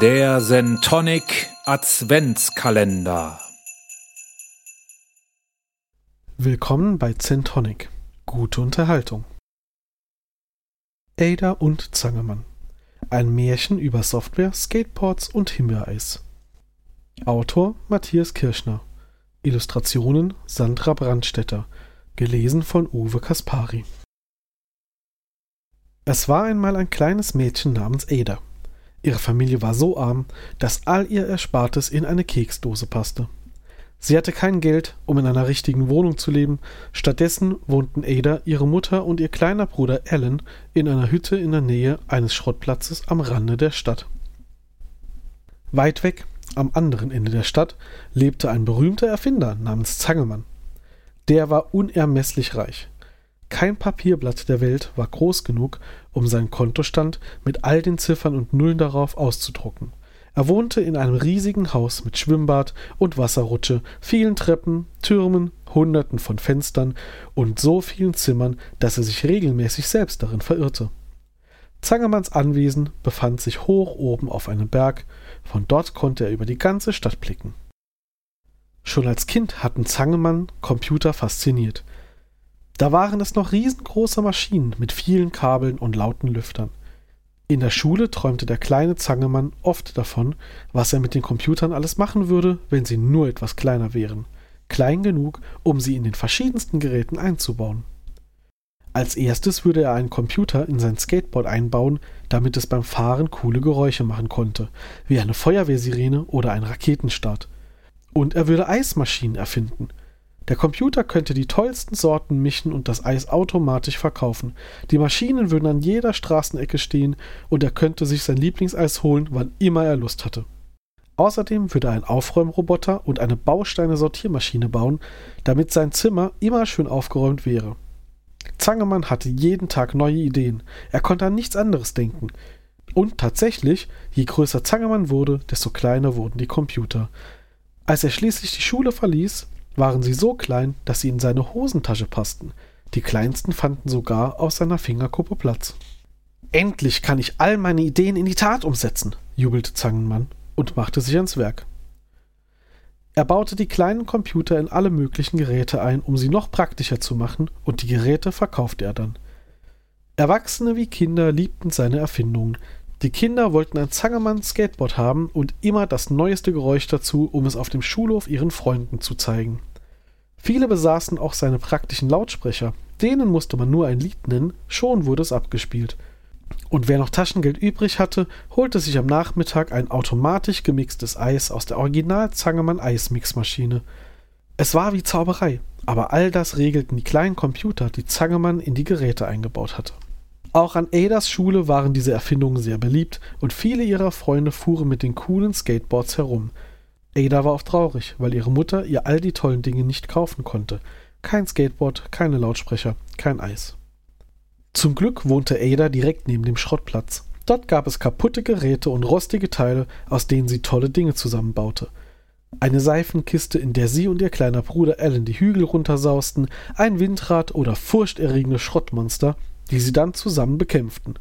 Der Sentonic Adventskalender. Willkommen bei Centonic. Gute Unterhaltung. Ada und Zangemann. Ein Märchen über Software, Skateboards und Himbeereis. Autor Matthias Kirschner. Illustrationen Sandra Brandstetter. Gelesen von Uwe Kaspari. Es war einmal ein kleines Mädchen namens Ada. Ihre Familie war so arm, dass all ihr Erspartes in eine Keksdose passte. Sie hatte kein Geld, um in einer richtigen Wohnung zu leben, stattdessen wohnten Ada, ihre Mutter und ihr kleiner Bruder Alan in einer Hütte in der Nähe eines Schrottplatzes am Rande der Stadt. Weit weg, am anderen Ende der Stadt, lebte ein berühmter Erfinder namens Zangemann. Der war unermesslich reich. Kein Papierblatt der Welt war groß genug, um seinen Kontostand mit all den Ziffern und Nullen darauf auszudrucken. Er wohnte in einem riesigen Haus mit Schwimmbad und Wasserrutsche, vielen Treppen, Türmen, Hunderten von Fenstern und so vielen Zimmern, dass er sich regelmäßig selbst darin verirrte. Zangermanns Anwesen befand sich hoch oben auf einem Berg, von dort konnte er über die ganze Stadt blicken. Schon als Kind hatten Zangemann Computer fasziniert. Da waren es noch riesengroße Maschinen mit vielen Kabeln und lauten Lüftern. In der Schule träumte der kleine Zangemann oft davon, was er mit den Computern alles machen würde, wenn sie nur etwas kleiner wären. Klein genug, um sie in den verschiedensten Geräten einzubauen. Als erstes würde er einen Computer in sein Skateboard einbauen, damit es beim Fahren coole Geräusche machen konnte, wie eine Feuerwehrsirene oder ein Raketenstart. Und er würde Eismaschinen erfinden, der Computer könnte die tollsten Sorten mischen und das Eis automatisch verkaufen. Die Maschinen würden an jeder Straßenecke stehen und er könnte sich sein Lieblingseis holen, wann immer er Lust hatte. Außerdem würde er einen Aufräumroboter und eine Bausteine-Sortiermaschine bauen, damit sein Zimmer immer schön aufgeräumt wäre. Zangemann hatte jeden Tag neue Ideen. Er konnte an nichts anderes denken. Und tatsächlich, je größer Zangemann wurde, desto kleiner wurden die Computer. Als er schließlich die Schule verließ, waren sie so klein, dass sie in seine Hosentasche passten. Die kleinsten fanden sogar aus seiner Fingerkuppe Platz. Endlich kann ich all meine Ideen in die Tat umsetzen, jubelte Zangenmann und machte sich ans Werk. Er baute die kleinen Computer in alle möglichen Geräte ein, um sie noch praktischer zu machen, und die Geräte verkaufte er dann. Erwachsene wie Kinder liebten seine Erfindungen, die Kinder wollten ein Zangemann-Skateboard haben und immer das neueste Geräusch dazu, um es auf dem Schulhof ihren Freunden zu zeigen. Viele besaßen auch seine praktischen Lautsprecher. Denen musste man nur ein Lied nennen, schon wurde es abgespielt. Und wer noch Taschengeld übrig hatte, holte sich am Nachmittag ein automatisch gemixtes Eis aus der Original Zangemann Eismixmaschine. Es war wie Zauberei, aber all das regelten die kleinen Computer, die Zangemann in die Geräte eingebaut hatte. Auch an Adas Schule waren diese Erfindungen sehr beliebt und viele ihrer Freunde fuhren mit den coolen Skateboards herum. Ada war oft traurig, weil ihre Mutter ihr all die tollen Dinge nicht kaufen konnte. Kein Skateboard, keine Lautsprecher, kein Eis. Zum Glück wohnte Ada direkt neben dem Schrottplatz. Dort gab es kaputte Geräte und rostige Teile, aus denen sie tolle Dinge zusammenbaute. Eine Seifenkiste, in der sie und ihr kleiner Bruder Alan die Hügel runtersausten, ein Windrad oder furchterregende Schrottmonster, die sie dann zusammen bekämpften.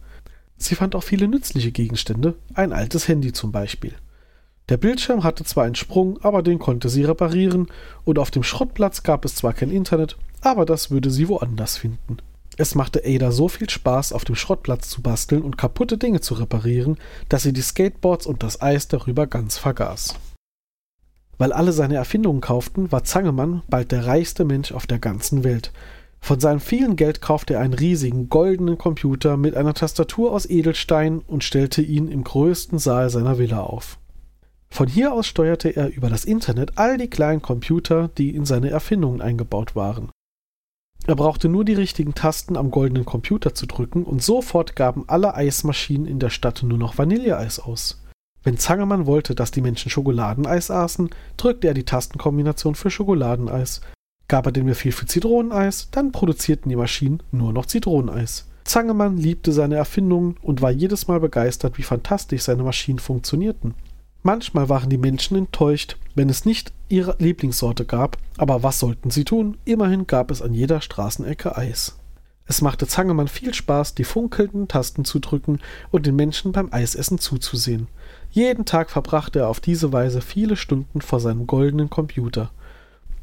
Sie fand auch viele nützliche Gegenstände, ein altes Handy zum Beispiel. Der Bildschirm hatte zwar einen Sprung, aber den konnte sie reparieren, und auf dem Schrottplatz gab es zwar kein Internet, aber das würde sie woanders finden. Es machte Ada so viel Spaß, auf dem Schrottplatz zu basteln und kaputte Dinge zu reparieren, dass sie die Skateboards und das Eis darüber ganz vergaß. Weil alle seine Erfindungen kauften, war Zangemann bald der reichste Mensch auf der ganzen Welt, von seinem vielen Geld kaufte er einen riesigen goldenen Computer mit einer Tastatur aus Edelstein und stellte ihn im größten Saal seiner Villa auf. Von hier aus steuerte er über das Internet all die kleinen Computer, die in seine Erfindungen eingebaut waren. Er brauchte nur die richtigen Tasten am goldenen Computer zu drücken und sofort gaben alle Eismaschinen in der Stadt nur noch Vanilleeis aus. Wenn Zangermann wollte, dass die Menschen Schokoladeneis aßen, drückte er die Tastenkombination für Schokoladeneis Gab er dem viel für Zitroneneis, dann produzierten die Maschinen nur noch Zitroneneis. Zangemann liebte seine Erfindungen und war jedes Mal begeistert, wie fantastisch seine Maschinen funktionierten. Manchmal waren die Menschen enttäuscht, wenn es nicht ihre Lieblingssorte gab, aber was sollten sie tun? Immerhin gab es an jeder Straßenecke Eis. Es machte Zangemann viel Spaß, die funkelnden Tasten zu drücken und den Menschen beim Eisessen zuzusehen. Jeden Tag verbrachte er auf diese Weise viele Stunden vor seinem goldenen Computer.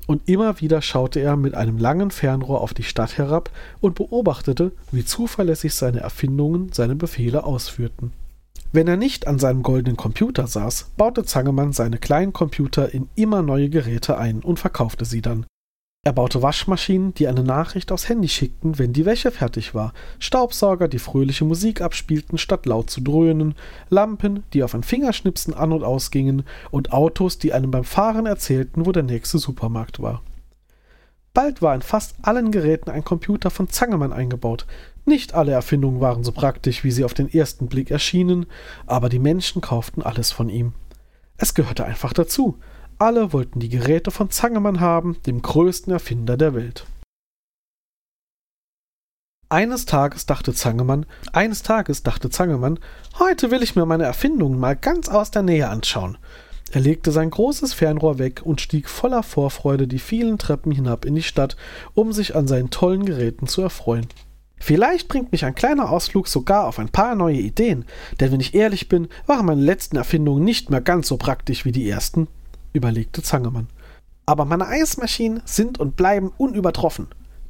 Und immer wieder schaute er mit einem langen Fernrohr auf die Stadt herab und beobachtete, wie zuverlässig seine Erfindungen seine Befehle ausführten. Wenn er nicht an seinem goldenen Computer saß, baute Zangemann seine kleinen Computer in immer neue Geräte ein und verkaufte sie dann. Er baute Waschmaschinen, die eine Nachricht aufs Handy schickten, wenn die Wäsche fertig war, Staubsauger, die fröhliche Musik abspielten, statt laut zu dröhnen, Lampen, die auf ein Fingerschnipsen an und ausgingen, und Autos, die einem beim Fahren erzählten, wo der nächste Supermarkt war. Bald war in fast allen Geräten ein Computer von Zangemann eingebaut. Nicht alle Erfindungen waren so praktisch, wie sie auf den ersten Blick erschienen, aber die Menschen kauften alles von ihm. Es gehörte einfach dazu. Alle wollten die Geräte von Zangemann haben, dem größten Erfinder der Welt. Eines Tages dachte Zangemann, eines Tages dachte Zangemann, heute will ich mir meine Erfindungen mal ganz aus der Nähe anschauen. Er legte sein großes Fernrohr weg und stieg voller Vorfreude die vielen Treppen hinab in die Stadt, um sich an seinen tollen Geräten zu erfreuen. Vielleicht bringt mich ein kleiner Ausflug sogar auf ein paar neue Ideen, denn wenn ich ehrlich bin, waren meine letzten Erfindungen nicht mehr ganz so praktisch wie die ersten überlegte Zangemann. Aber meine Eismaschinen sind und bleiben unübertroffen,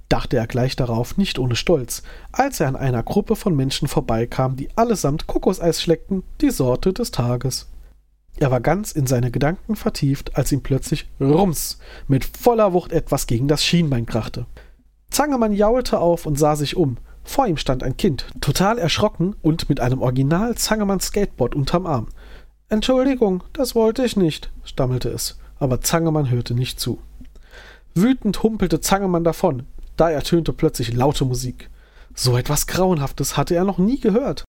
dachte er gleich darauf nicht ohne Stolz, als er an einer Gruppe von Menschen vorbeikam, die allesamt Kokoseis schleckten, die Sorte des Tages. Er war ganz in seine Gedanken vertieft, als ihm plötzlich Rums mit voller Wucht etwas gegen das Schienbein krachte. Zangemann jaulte auf und sah sich um. Vor ihm stand ein Kind, total erschrocken und mit einem Original Zangemann Skateboard unterm Arm. Entschuldigung, das wollte ich nicht, stammelte es, aber Zangemann hörte nicht zu. Wütend humpelte Zangemann davon, da ertönte plötzlich laute Musik. So etwas Grauenhaftes hatte er noch nie gehört.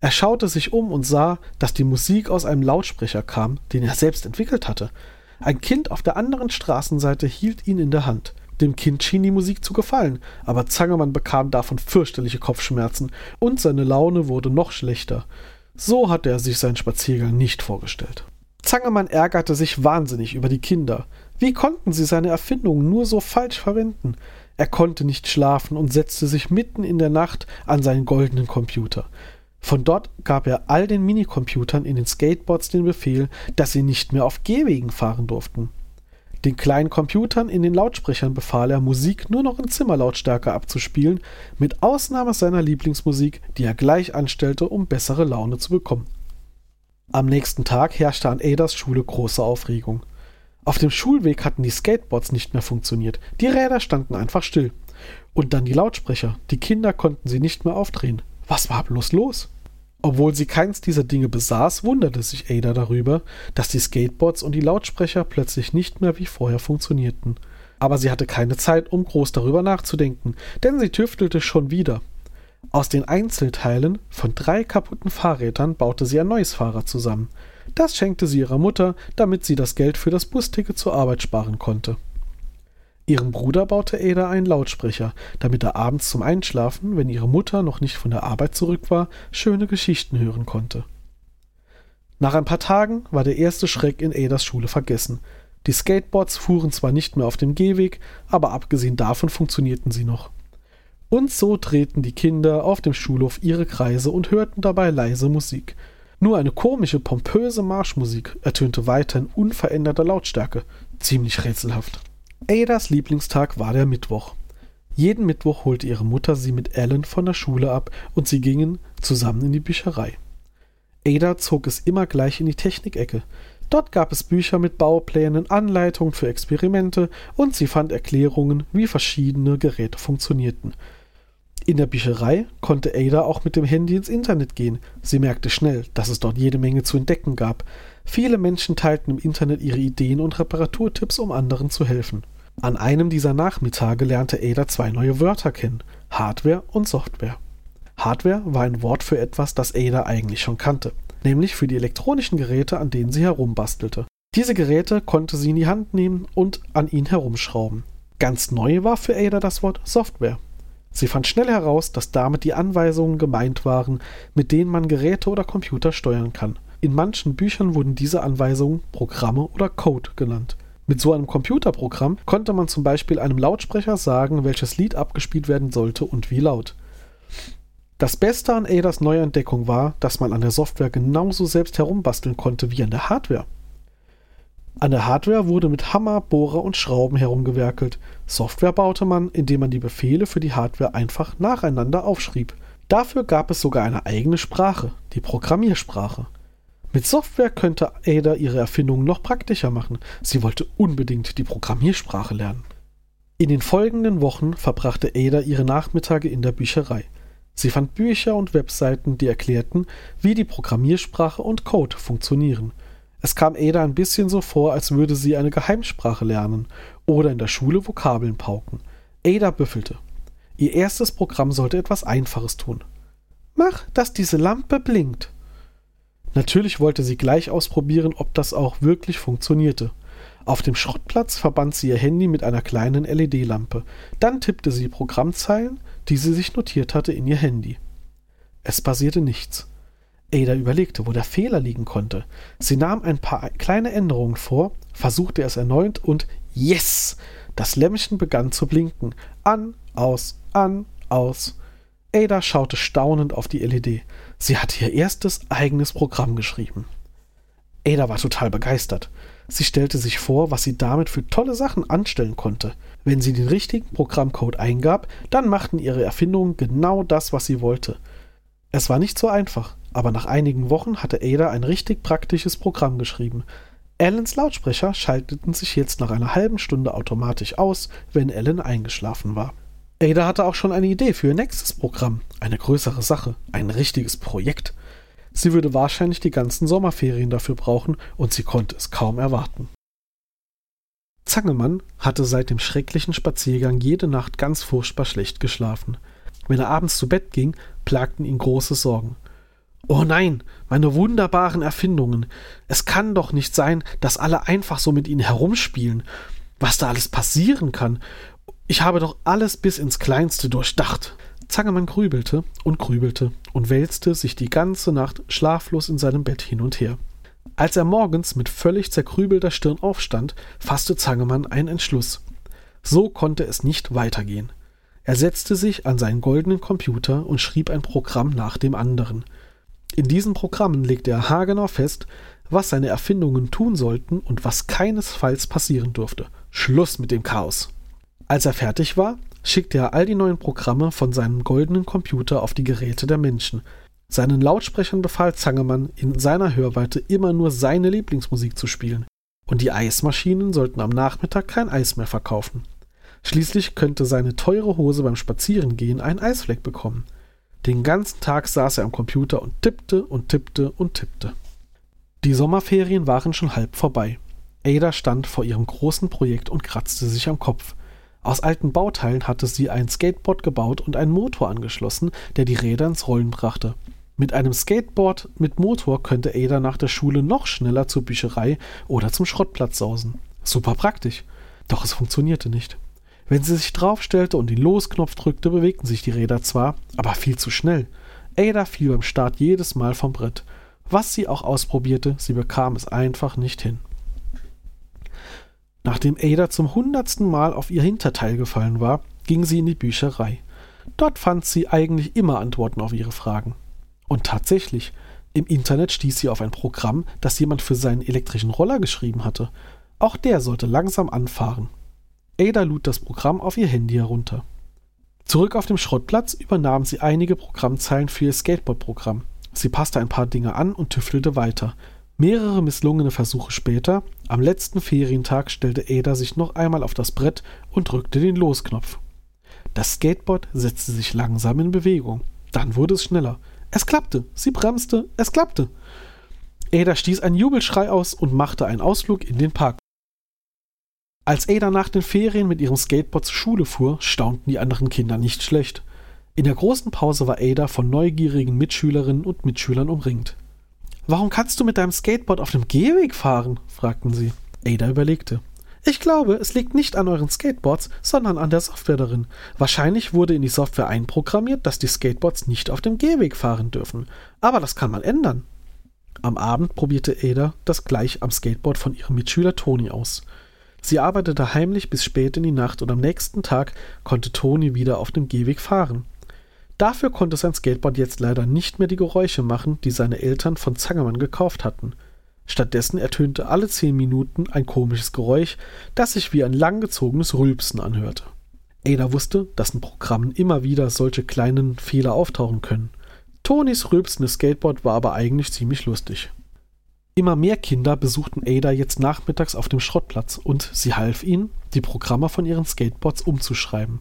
Er schaute sich um und sah, dass die Musik aus einem Lautsprecher kam, den er selbst entwickelt hatte. Ein Kind auf der anderen Straßenseite hielt ihn in der Hand. Dem Kind schien die Musik zu gefallen, aber Zangemann bekam davon fürchterliche Kopfschmerzen und seine Laune wurde noch schlechter. So hatte er sich seinen Spaziergang nicht vorgestellt. Zangemann ärgerte sich wahnsinnig über die Kinder. Wie konnten sie seine Erfindungen nur so falsch verwenden? Er konnte nicht schlafen und setzte sich mitten in der Nacht an seinen goldenen Computer. Von dort gab er all den Minicomputern in den Skateboards den Befehl, dass sie nicht mehr auf Gehwegen fahren durften. Den kleinen Computern in den Lautsprechern befahl er, Musik nur noch in Zimmerlautstärke abzuspielen, mit Ausnahme seiner Lieblingsmusik, die er gleich anstellte, um bessere Laune zu bekommen. Am nächsten Tag herrschte an Adas Schule große Aufregung. Auf dem Schulweg hatten die Skateboards nicht mehr funktioniert, die Räder standen einfach still. Und dann die Lautsprecher, die Kinder konnten sie nicht mehr aufdrehen. Was war bloß los? Obwohl sie keins dieser Dinge besaß, wunderte sich Ada darüber, dass die Skateboards und die Lautsprecher plötzlich nicht mehr wie vorher funktionierten. Aber sie hatte keine Zeit, um groß darüber nachzudenken, denn sie tüftelte schon wieder. Aus den Einzelteilen von drei kaputten Fahrrädern baute sie ein neues Fahrrad zusammen. Das schenkte sie ihrer Mutter, damit sie das Geld für das Busticket zur Arbeit sparen konnte. Ihrem Bruder baute Ada einen Lautsprecher, damit er abends zum Einschlafen, wenn ihre Mutter noch nicht von der Arbeit zurück war, schöne Geschichten hören konnte. Nach ein paar Tagen war der erste Schreck in Adas Schule vergessen. Die Skateboards fuhren zwar nicht mehr auf dem Gehweg, aber abgesehen davon funktionierten sie noch. Und so drehten die Kinder auf dem Schulhof ihre Kreise und hörten dabei leise Musik. Nur eine komische, pompöse Marschmusik ertönte weiter in unveränderter Lautstärke. Ziemlich rätselhaft. Adas Lieblingstag war der Mittwoch. Jeden Mittwoch holte ihre Mutter sie mit Alan von der Schule ab und sie gingen zusammen in die Bücherei. Ada zog es immer gleich in die Technikecke. Dort gab es Bücher mit Bauplänen, Anleitungen für Experimente und sie fand Erklärungen, wie verschiedene Geräte funktionierten. In der Bücherei konnte Ada auch mit dem Handy ins Internet gehen. Sie merkte schnell, dass es dort jede Menge zu entdecken gab. Viele Menschen teilten im Internet ihre Ideen und Reparaturtipps, um anderen zu helfen. An einem dieser Nachmittage lernte Ada zwei neue Wörter kennen: Hardware und Software. Hardware war ein Wort für etwas, das Ada eigentlich schon kannte, nämlich für die elektronischen Geräte, an denen sie herumbastelte. Diese Geräte konnte sie in die Hand nehmen und an ihnen herumschrauben. Ganz neu war für Ada das Wort Software. Sie fand schnell heraus, dass damit die Anweisungen gemeint waren, mit denen man Geräte oder Computer steuern kann. In manchen Büchern wurden diese Anweisungen Programme oder Code genannt. Mit so einem Computerprogramm konnte man zum Beispiel einem Lautsprecher sagen, welches Lied abgespielt werden sollte und wie laut. Das Beste an Adas neuer Entdeckung war, dass man an der Software genauso selbst herumbasteln konnte wie an der Hardware. An der Hardware wurde mit Hammer, Bohrer und Schrauben herumgewerkelt. Software baute man, indem man die Befehle für die Hardware einfach nacheinander aufschrieb. Dafür gab es sogar eine eigene Sprache, die Programmiersprache. Mit Software könnte Ada ihre Erfindungen noch praktischer machen. Sie wollte unbedingt die Programmiersprache lernen. In den folgenden Wochen verbrachte Ada ihre Nachmittage in der Bücherei. Sie fand Bücher und Webseiten, die erklärten, wie die Programmiersprache und Code funktionieren. Es kam Ada ein bisschen so vor, als würde sie eine Geheimsprache lernen oder in der Schule Vokabeln pauken. Ada büffelte. Ihr erstes Programm sollte etwas Einfaches tun. Mach, dass diese Lampe blinkt. Natürlich wollte sie gleich ausprobieren, ob das auch wirklich funktionierte. Auf dem Schrottplatz verband sie ihr Handy mit einer kleinen LED-Lampe. Dann tippte sie Programmzeilen, die sie sich notiert hatte, in ihr Handy. Es passierte nichts. Ada überlegte, wo der Fehler liegen konnte. Sie nahm ein paar kleine Änderungen vor, versuchte es erneut und yes! Das Lämpchen begann zu blinken. An, aus, an, aus. Ada schaute staunend auf die LED. Sie hatte ihr erstes eigenes Programm geschrieben. Ada war total begeistert. Sie stellte sich vor, was sie damit für tolle Sachen anstellen konnte. Wenn sie den richtigen Programmcode eingab, dann machten ihre Erfindungen genau das, was sie wollte. Es war nicht so einfach, aber nach einigen Wochen hatte Ada ein richtig praktisches Programm geschrieben. Allens Lautsprecher schalteten sich jetzt nach einer halben Stunde automatisch aus, wenn Ellen eingeschlafen war. Ada hatte auch schon eine Idee für ihr nächstes Programm, eine größere Sache, ein richtiges Projekt. Sie würde wahrscheinlich die ganzen Sommerferien dafür brauchen und sie konnte es kaum erwarten. Zangemann hatte seit dem schrecklichen Spaziergang jede Nacht ganz furchtbar schlecht geschlafen. Wenn er abends zu Bett ging, plagten ihn große Sorgen. Oh nein, meine wunderbaren Erfindungen. Es kann doch nicht sein, dass alle einfach so mit ihnen herumspielen. Was da alles passieren kann. Ich habe doch alles bis ins Kleinste durchdacht. Zangemann grübelte und grübelte und wälzte sich die ganze Nacht schlaflos in seinem Bett hin und her. Als er morgens mit völlig zerkrübelter Stirn aufstand, fasste Zangemann einen Entschluss. So konnte es nicht weitergehen. Er setzte sich an seinen goldenen Computer und schrieb ein Programm nach dem anderen. In diesen Programmen legte er haargenau fest, was seine Erfindungen tun sollten und was keinesfalls passieren durfte. Schluss mit dem Chaos. Als er fertig war, schickte er all die neuen Programme von seinem goldenen Computer auf die Geräte der Menschen. Seinen Lautsprechern befahl Zangemann, in seiner Hörweite immer nur seine Lieblingsmusik zu spielen. Und die Eismaschinen sollten am Nachmittag kein Eis mehr verkaufen. Schließlich könnte seine teure Hose beim Spazierengehen einen Eisfleck bekommen. Den ganzen Tag saß er am Computer und tippte und tippte und tippte. Die Sommerferien waren schon halb vorbei. Ada stand vor ihrem großen Projekt und kratzte sich am Kopf. Aus alten Bauteilen hatte sie ein Skateboard gebaut und einen Motor angeschlossen, der die Räder ins Rollen brachte. Mit einem Skateboard mit Motor könnte Ada nach der Schule noch schneller zur Bücherei oder zum Schrottplatz sausen. Super praktisch. Doch es funktionierte nicht. Wenn sie sich draufstellte und den Losknopf drückte, bewegten sich die Räder zwar, aber viel zu schnell. Ada fiel beim Start jedes Mal vom Brett. Was sie auch ausprobierte, sie bekam es einfach nicht hin. Nachdem Ada zum hundertsten Mal auf ihr Hinterteil gefallen war, ging sie in die Bücherei. Dort fand sie eigentlich immer Antworten auf ihre Fragen. Und tatsächlich, im Internet stieß sie auf ein Programm, das jemand für seinen elektrischen Roller geschrieben hatte. Auch der sollte langsam anfahren. Ada lud das Programm auf ihr Handy herunter. Zurück auf dem Schrottplatz übernahm sie einige Programmzeilen für ihr Skateboard-Programm. Sie passte ein paar Dinge an und tüftelte weiter, Mehrere misslungene Versuche später, am letzten Ferientag, stellte Ada sich noch einmal auf das Brett und drückte den Losknopf. Das Skateboard setzte sich langsam in Bewegung. Dann wurde es schneller. Es klappte, sie bremste, es klappte. Ada stieß einen Jubelschrei aus und machte einen Ausflug in den Park. Als Ada nach den Ferien mit ihrem Skateboard zur Schule fuhr, staunten die anderen Kinder nicht schlecht. In der großen Pause war Ada von neugierigen Mitschülerinnen und Mitschülern umringt. Warum kannst du mit deinem Skateboard auf dem Gehweg fahren? fragten sie. Ada überlegte. Ich glaube, es liegt nicht an euren Skateboards, sondern an der Software darin. Wahrscheinlich wurde in die Software einprogrammiert, dass die Skateboards nicht auf dem Gehweg fahren dürfen. Aber das kann man ändern. Am Abend probierte Ada das gleich am Skateboard von ihrem Mitschüler Toni aus. Sie arbeitete heimlich bis spät in die Nacht und am nächsten Tag konnte Toni wieder auf dem Gehweg fahren. Dafür konnte sein Skateboard jetzt leider nicht mehr die Geräusche machen, die seine Eltern von Zangermann gekauft hatten. Stattdessen ertönte alle zehn Minuten ein komisches Geräusch, das sich wie ein langgezogenes Rülpsen anhörte. Ada wusste, dass in Programmen immer wieder solche kleinen Fehler auftauchen können. Tonys rülpsendes Skateboard war aber eigentlich ziemlich lustig. Immer mehr Kinder besuchten Ada jetzt nachmittags auf dem Schrottplatz und sie half ihnen, die Programme von ihren Skateboards umzuschreiben.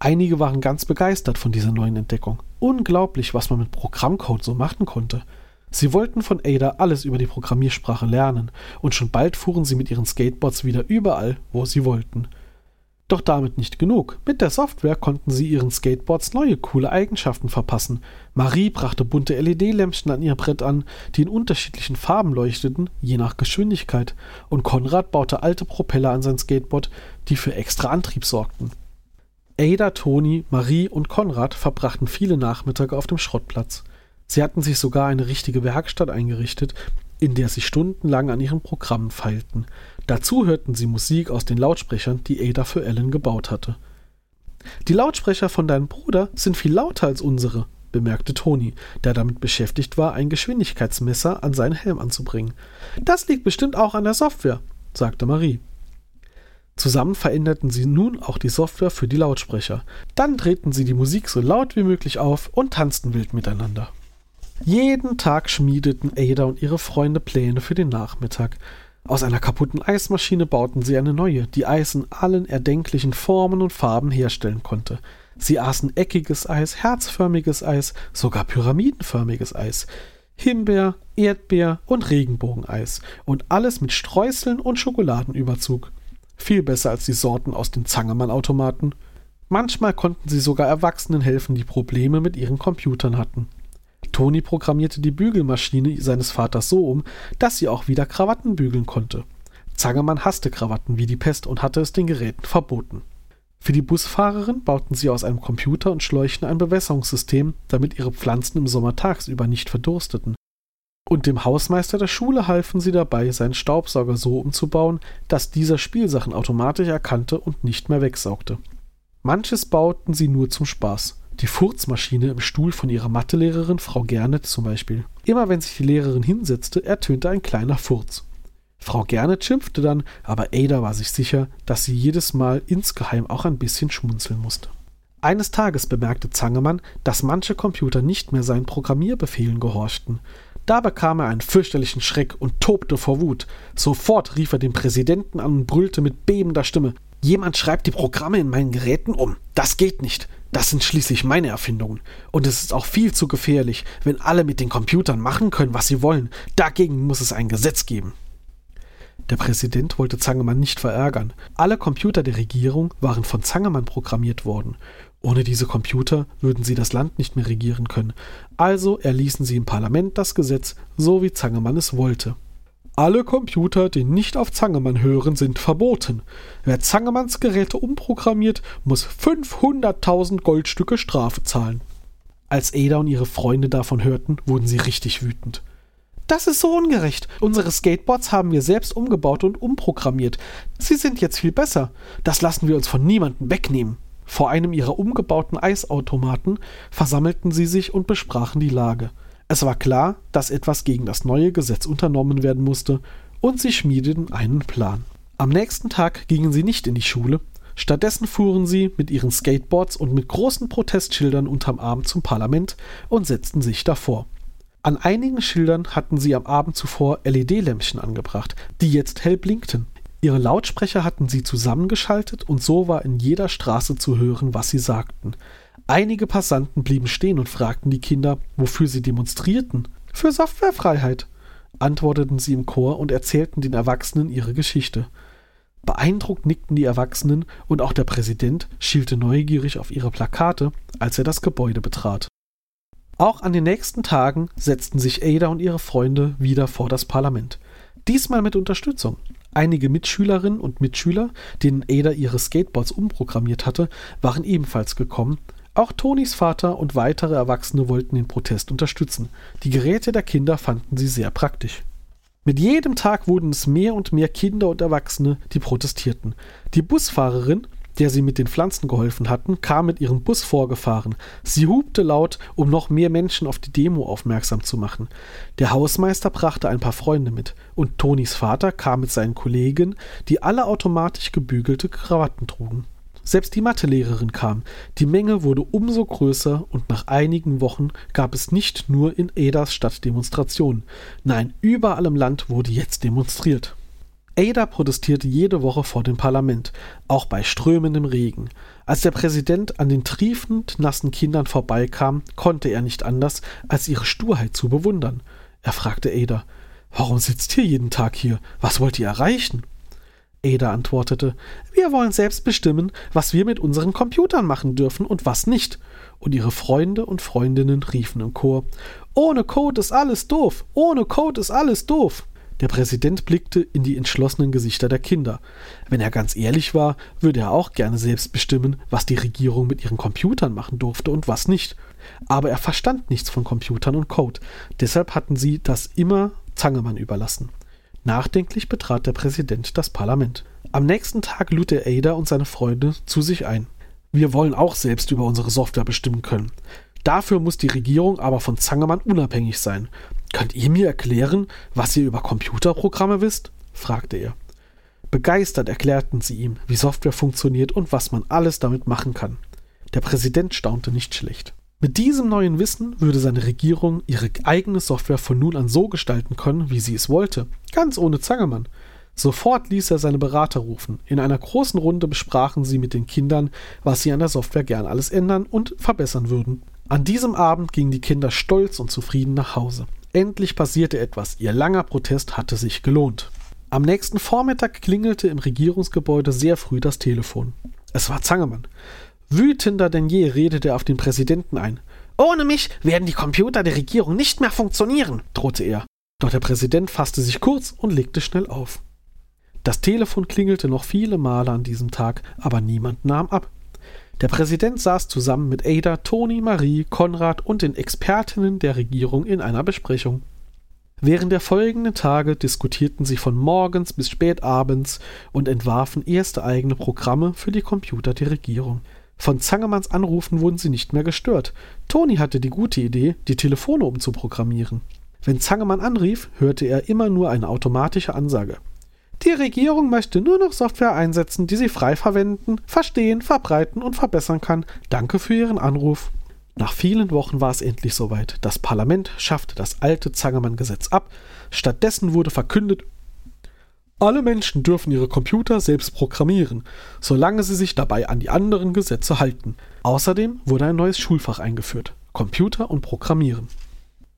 Einige waren ganz begeistert von dieser neuen Entdeckung. Unglaublich, was man mit Programmcode so machen konnte. Sie wollten von Ada alles über die Programmiersprache lernen, und schon bald fuhren sie mit ihren Skateboards wieder überall, wo sie wollten. Doch damit nicht genug. Mit der Software konnten sie ihren Skateboards neue coole Eigenschaften verpassen. Marie brachte bunte LED-Lämpchen an ihr Brett an, die in unterschiedlichen Farben leuchteten, je nach Geschwindigkeit. Und Konrad baute alte Propeller an sein Skateboard, die für extra Antrieb sorgten. Ada, Toni, Marie und Konrad verbrachten viele Nachmittage auf dem Schrottplatz. Sie hatten sich sogar eine richtige Werkstatt eingerichtet, in der sie stundenlang an ihren Programmen feilten. Dazu hörten sie Musik aus den Lautsprechern, die Ada für Ellen gebaut hatte. Die Lautsprecher von deinem Bruder sind viel lauter als unsere, bemerkte Toni, der damit beschäftigt war, ein Geschwindigkeitsmesser an seinen Helm anzubringen. Das liegt bestimmt auch an der Software, sagte Marie. Zusammen veränderten sie nun auch die Software für die Lautsprecher. Dann drehten sie die Musik so laut wie möglich auf und tanzten wild miteinander. Jeden Tag schmiedeten Ada und ihre Freunde Pläne für den Nachmittag. Aus einer kaputten Eismaschine bauten sie eine neue, die Eis in allen erdenklichen Formen und Farben herstellen konnte. Sie aßen eckiges Eis, herzförmiges Eis, sogar pyramidenförmiges Eis, Himbeer, Erdbeer und Regenbogeneis und alles mit Streuseln und Schokoladenüberzug. Viel besser als die Sorten aus den Zangermann-Automaten. Manchmal konnten sie sogar Erwachsenen helfen, die Probleme mit ihren Computern hatten. Toni programmierte die Bügelmaschine seines Vaters so um, dass sie auch wieder Krawatten bügeln konnte. Zangermann hasste Krawatten wie die Pest und hatte es den Geräten verboten. Für die Busfahrerin bauten sie aus einem Computer und Schläuchen ein Bewässerungssystem, damit ihre Pflanzen im Sommer tagsüber nicht verdursteten. Und dem Hausmeister der Schule halfen sie dabei, seinen Staubsauger so umzubauen, dass dieser Spielsachen automatisch erkannte und nicht mehr wegsaugte. Manches bauten sie nur zum Spaß die Furzmaschine im Stuhl von ihrer Mathelehrerin Frau Gernet zum Beispiel. Immer wenn sich die Lehrerin hinsetzte, ertönte ein kleiner Furz. Frau Gernet schimpfte dann, aber Ada war sich sicher, dass sie jedes Mal insgeheim auch ein bisschen schmunzeln musste. Eines Tages bemerkte Zangemann, dass manche Computer nicht mehr seinen Programmierbefehlen gehorchten. Da bekam er einen fürchterlichen Schreck und tobte vor Wut. Sofort rief er den Präsidenten an und brüllte mit bebender Stimme Jemand schreibt die Programme in meinen Geräten um. Das geht nicht. Das sind schließlich meine Erfindungen. Und es ist auch viel zu gefährlich, wenn alle mit den Computern machen können, was sie wollen. Dagegen muss es ein Gesetz geben. Der Präsident wollte Zangemann nicht verärgern. Alle Computer der Regierung waren von Zangemann programmiert worden. Ohne diese Computer würden sie das Land nicht mehr regieren können. Also erließen sie im Parlament das Gesetz, so wie Zangemann es wollte. Alle Computer, die nicht auf Zangemann hören, sind verboten. Wer Zangemanns Geräte umprogrammiert, muss 500.000 Goldstücke Strafe zahlen. Als Ada und ihre Freunde davon hörten, wurden sie richtig wütend. Das ist so ungerecht. Unsere Skateboards haben wir selbst umgebaut und umprogrammiert. Sie sind jetzt viel besser. Das lassen wir uns von niemandem wegnehmen. Vor einem ihrer umgebauten Eisautomaten versammelten sie sich und besprachen die Lage. Es war klar, dass etwas gegen das neue Gesetz unternommen werden musste, und sie schmiedeten einen Plan. Am nächsten Tag gingen sie nicht in die Schule, stattdessen fuhren sie mit ihren Skateboards und mit großen Protestschildern unterm Arm zum Parlament und setzten sich davor. An einigen Schildern hatten sie am Abend zuvor LED-Lämpchen angebracht, die jetzt hell blinkten. Ihre Lautsprecher hatten sie zusammengeschaltet und so war in jeder Straße zu hören, was sie sagten. Einige Passanten blieben stehen und fragten die Kinder, wofür sie demonstrierten. Für Softwarefreiheit, antworteten sie im Chor und erzählten den Erwachsenen ihre Geschichte. Beeindruckt nickten die Erwachsenen und auch der Präsident schielte neugierig auf ihre Plakate, als er das Gebäude betrat. Auch an den nächsten Tagen setzten sich Ada und ihre Freunde wieder vor das Parlament. Diesmal mit Unterstützung. Einige Mitschülerinnen und Mitschüler, denen Ada ihre Skateboards umprogrammiert hatte, waren ebenfalls gekommen auch Tonis Vater und weitere Erwachsene wollten den Protest unterstützen. Die Geräte der Kinder fanden sie sehr praktisch. Mit jedem Tag wurden es mehr und mehr Kinder und Erwachsene, die protestierten. Die Busfahrerin, der sie mit den Pflanzen geholfen hatten, kam mit ihrem Bus vorgefahren. Sie hupte laut, um noch mehr Menschen auf die Demo aufmerksam zu machen. Der Hausmeister brachte ein paar Freunde mit, und Tonis Vater kam mit seinen Kollegen, die alle automatisch gebügelte Krawatten trugen. Selbst die Mathelehrerin kam. Die Menge wurde umso größer und nach einigen Wochen gab es nicht nur in Edas Stadt Demonstrationen. Nein, überall im Land wurde jetzt demonstriert. Ada protestierte jede Woche vor dem Parlament, auch bei strömendem Regen. Als der Präsident an den triefend nassen Kindern vorbeikam, konnte er nicht anders, als ihre Sturheit zu bewundern. Er fragte Ada, Warum sitzt ihr jeden Tag hier? Was wollt ihr erreichen? Ada antwortete, wir wollen selbst bestimmen, was wir mit unseren Computern machen dürfen und was nicht. Und ihre Freunde und Freundinnen riefen im Chor, ohne Code ist alles doof, ohne Code ist alles doof. Der Präsident blickte in die entschlossenen Gesichter der Kinder. Wenn er ganz ehrlich war, würde er auch gerne selbst bestimmen, was die Regierung mit ihren Computern machen durfte und was nicht. Aber er verstand nichts von Computern und Code. Deshalb hatten sie das immer Zangemann überlassen. Nachdenklich betrat der Präsident das Parlament. Am nächsten Tag lud er Ada und seine Freunde zu sich ein. Wir wollen auch selbst über unsere Software bestimmen können. Dafür muss die Regierung aber von Zangemann unabhängig sein. Könnt ihr mir erklären, was ihr über Computerprogramme wisst? fragte er. Begeistert erklärten sie ihm, wie Software funktioniert und was man alles damit machen kann. Der Präsident staunte nicht schlecht. Mit diesem neuen Wissen würde seine Regierung ihre eigene Software von nun an so gestalten können, wie sie es wollte, ganz ohne Zangemann. Sofort ließ er seine Berater rufen. In einer großen Runde besprachen sie mit den Kindern, was sie an der Software gern alles ändern und verbessern würden. An diesem Abend gingen die Kinder stolz und zufrieden nach Hause. Endlich passierte etwas. Ihr langer Protest hatte sich gelohnt. Am nächsten Vormittag klingelte im Regierungsgebäude sehr früh das Telefon. Es war Zangemann. Wütender denn je redete er auf den Präsidenten ein. Ohne mich werden die Computer der Regierung nicht mehr funktionieren, drohte er. Doch der Präsident fasste sich kurz und legte schnell auf. Das Telefon klingelte noch viele Male an diesem Tag, aber niemand nahm ab. Der Präsident saß zusammen mit Ada, Toni, Marie, Konrad und den Expertinnen der Regierung in einer Besprechung. Während der folgenden Tage diskutierten sie von morgens bis spät abends und entwarfen erste eigene Programme für die Computer der Regierung. Von Zangemanns Anrufen wurden sie nicht mehr gestört. Toni hatte die gute Idee, die Telefone umzuprogrammieren. Wenn Zangemann anrief, hörte er immer nur eine automatische Ansage. Die Regierung möchte nur noch Software einsetzen, die sie frei verwenden, verstehen, verbreiten und verbessern kann. Danke für Ihren Anruf. Nach vielen Wochen war es endlich soweit. Das Parlament schaffte das alte Zangemann-Gesetz ab. Stattdessen wurde verkündet, alle Menschen dürfen ihre Computer selbst programmieren, solange sie sich dabei an die anderen Gesetze halten. Außerdem wurde ein neues Schulfach eingeführt: Computer und Programmieren.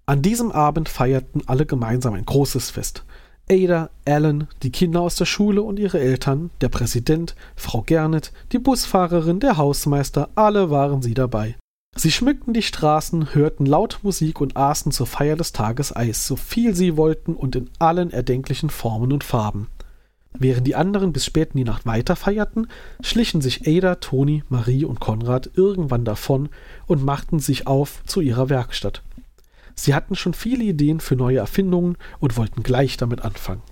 An diesem Abend feierten alle gemeinsam ein großes Fest. Ada, Alan, die Kinder aus der Schule und ihre Eltern, der Präsident, Frau Gernet, die Busfahrerin, der Hausmeister, alle waren sie dabei. Sie schmückten die Straßen, hörten laut Musik und aßen zur Feier des Tages Eis, so viel sie wollten und in allen erdenklichen Formen und Farben. Während die anderen bis spät in die Nacht weiter feierten, schlichen sich Ada, Toni, Marie und Konrad irgendwann davon und machten sich auf zu ihrer Werkstatt. Sie hatten schon viele Ideen für neue Erfindungen und wollten gleich damit anfangen.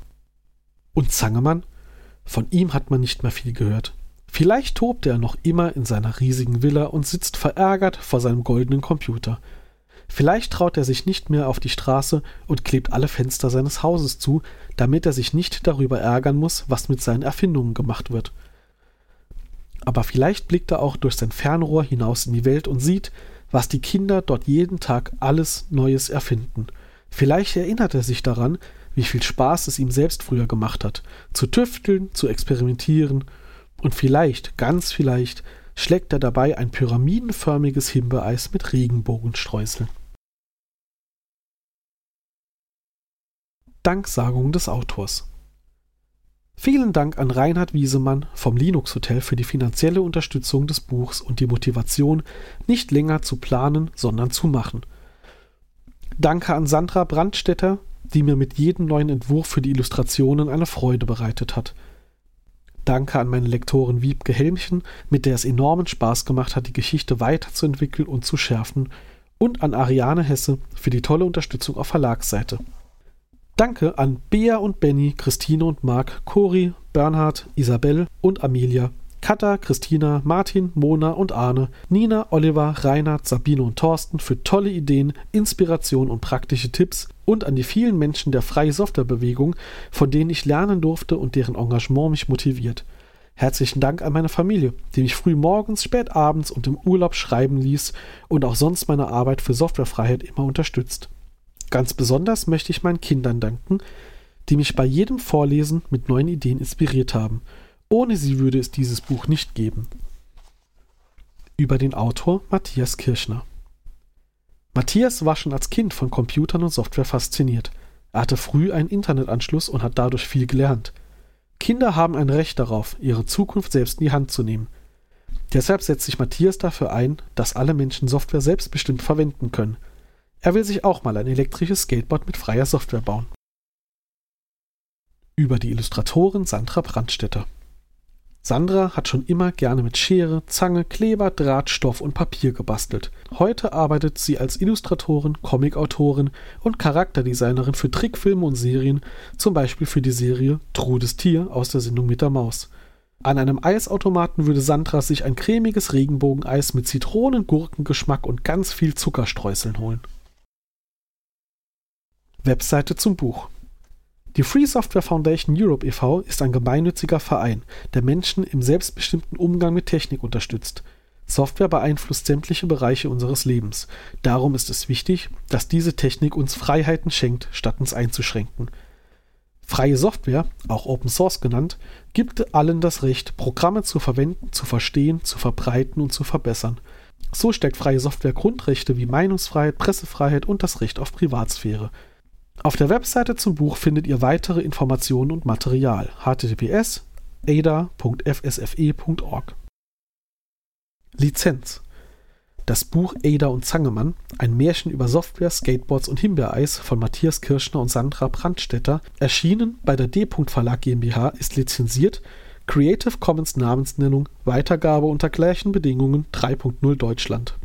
Und Zangemann? Von ihm hat man nicht mehr viel gehört. Vielleicht tobt er noch immer in seiner riesigen Villa und sitzt verärgert vor seinem goldenen Computer. Vielleicht traut er sich nicht mehr auf die Straße und klebt alle Fenster seines Hauses zu, damit er sich nicht darüber ärgern muss, was mit seinen Erfindungen gemacht wird. Aber vielleicht blickt er auch durch sein Fernrohr hinaus in die Welt und sieht, was die Kinder dort jeden Tag alles Neues erfinden. Vielleicht erinnert er sich daran, wie viel Spaß es ihm selbst früher gemacht hat, zu tüfteln, zu experimentieren und vielleicht, ganz vielleicht, schlägt er dabei ein pyramidenförmiges Himbeereis mit Regenbogenstreuseln. Danksagung des Autors Vielen Dank an Reinhard Wiesemann vom Linux Hotel für die finanzielle Unterstützung des Buchs und die Motivation, nicht länger zu planen, sondern zu machen. Danke an Sandra Brandstetter, die mir mit jedem neuen Entwurf für die Illustrationen eine Freude bereitet hat. Danke an meine Lektorin Wiebke Helmchen, mit der es enormen Spaß gemacht hat, die Geschichte weiterzuentwickeln und zu schärfen. Und an Ariane Hesse für die tolle Unterstützung auf Verlagsseite. Danke an Bea und Benny, Christine und Marc, Cori, Bernhard, Isabel und Amelia, Katha, Christina, Martin, Mona und Arne, Nina, Oliver, Reinhard, Sabine und Thorsten für tolle Ideen, Inspiration und praktische Tipps und an die vielen Menschen der Freie Softwarebewegung, von denen ich lernen durfte und deren Engagement mich motiviert. Herzlichen Dank an meine Familie, die mich früh morgens, spät abends und im Urlaub schreiben ließ und auch sonst meine Arbeit für Softwarefreiheit immer unterstützt. Ganz besonders möchte ich meinen Kindern danken, die mich bei jedem Vorlesen mit neuen Ideen inspiriert haben. Ohne sie würde es dieses Buch nicht geben. Über den Autor Matthias Kirschner. Matthias war schon als Kind von Computern und Software fasziniert. Er hatte früh einen Internetanschluss und hat dadurch viel gelernt. Kinder haben ein Recht darauf, ihre Zukunft selbst in die Hand zu nehmen. Deshalb setzt sich Matthias dafür ein, dass alle Menschen Software selbstbestimmt verwenden können. Er will sich auch mal ein elektrisches Skateboard mit freier Software bauen. Über die Illustratorin Sandra Brandstetter. Sandra hat schon immer gerne mit Schere, Zange, Kleber, Draht, Stoff und Papier gebastelt. Heute arbeitet sie als Illustratorin, Comicautorin und Charakterdesignerin für Trickfilme und Serien, zum Beispiel für die Serie Trudes Tier aus der Sendung mit der Maus. An einem Eisautomaten würde Sandra sich ein cremiges Regenbogeneis mit Zitronen, Gurkengeschmack und ganz viel Zuckerstreuseln holen. Webseite zum Buch die Free Software Foundation Europe e.V. ist ein gemeinnütziger Verein, der Menschen im selbstbestimmten Umgang mit Technik unterstützt. Software beeinflusst sämtliche Bereiche unseres Lebens. Darum ist es wichtig, dass diese Technik uns Freiheiten schenkt, statt uns einzuschränken. Freie Software, auch Open Source genannt, gibt allen das Recht, Programme zu verwenden, zu verstehen, zu verbreiten und zu verbessern. So steckt freie Software Grundrechte wie Meinungsfreiheit, Pressefreiheit und das Recht auf Privatsphäre. Auf der Webseite zum Buch findet ihr weitere Informationen und Material. https ada.fsfe.org Lizenz Das Buch Ada und Zangemann, ein Märchen über Software, Skateboards und Himbeereis von Matthias Kirschner und Sandra Brandstetter, erschienen bei der D. Verlag GmbH, ist lizenziert Creative Commons Namensnennung, Weitergabe unter gleichen Bedingungen 3.0 Deutschland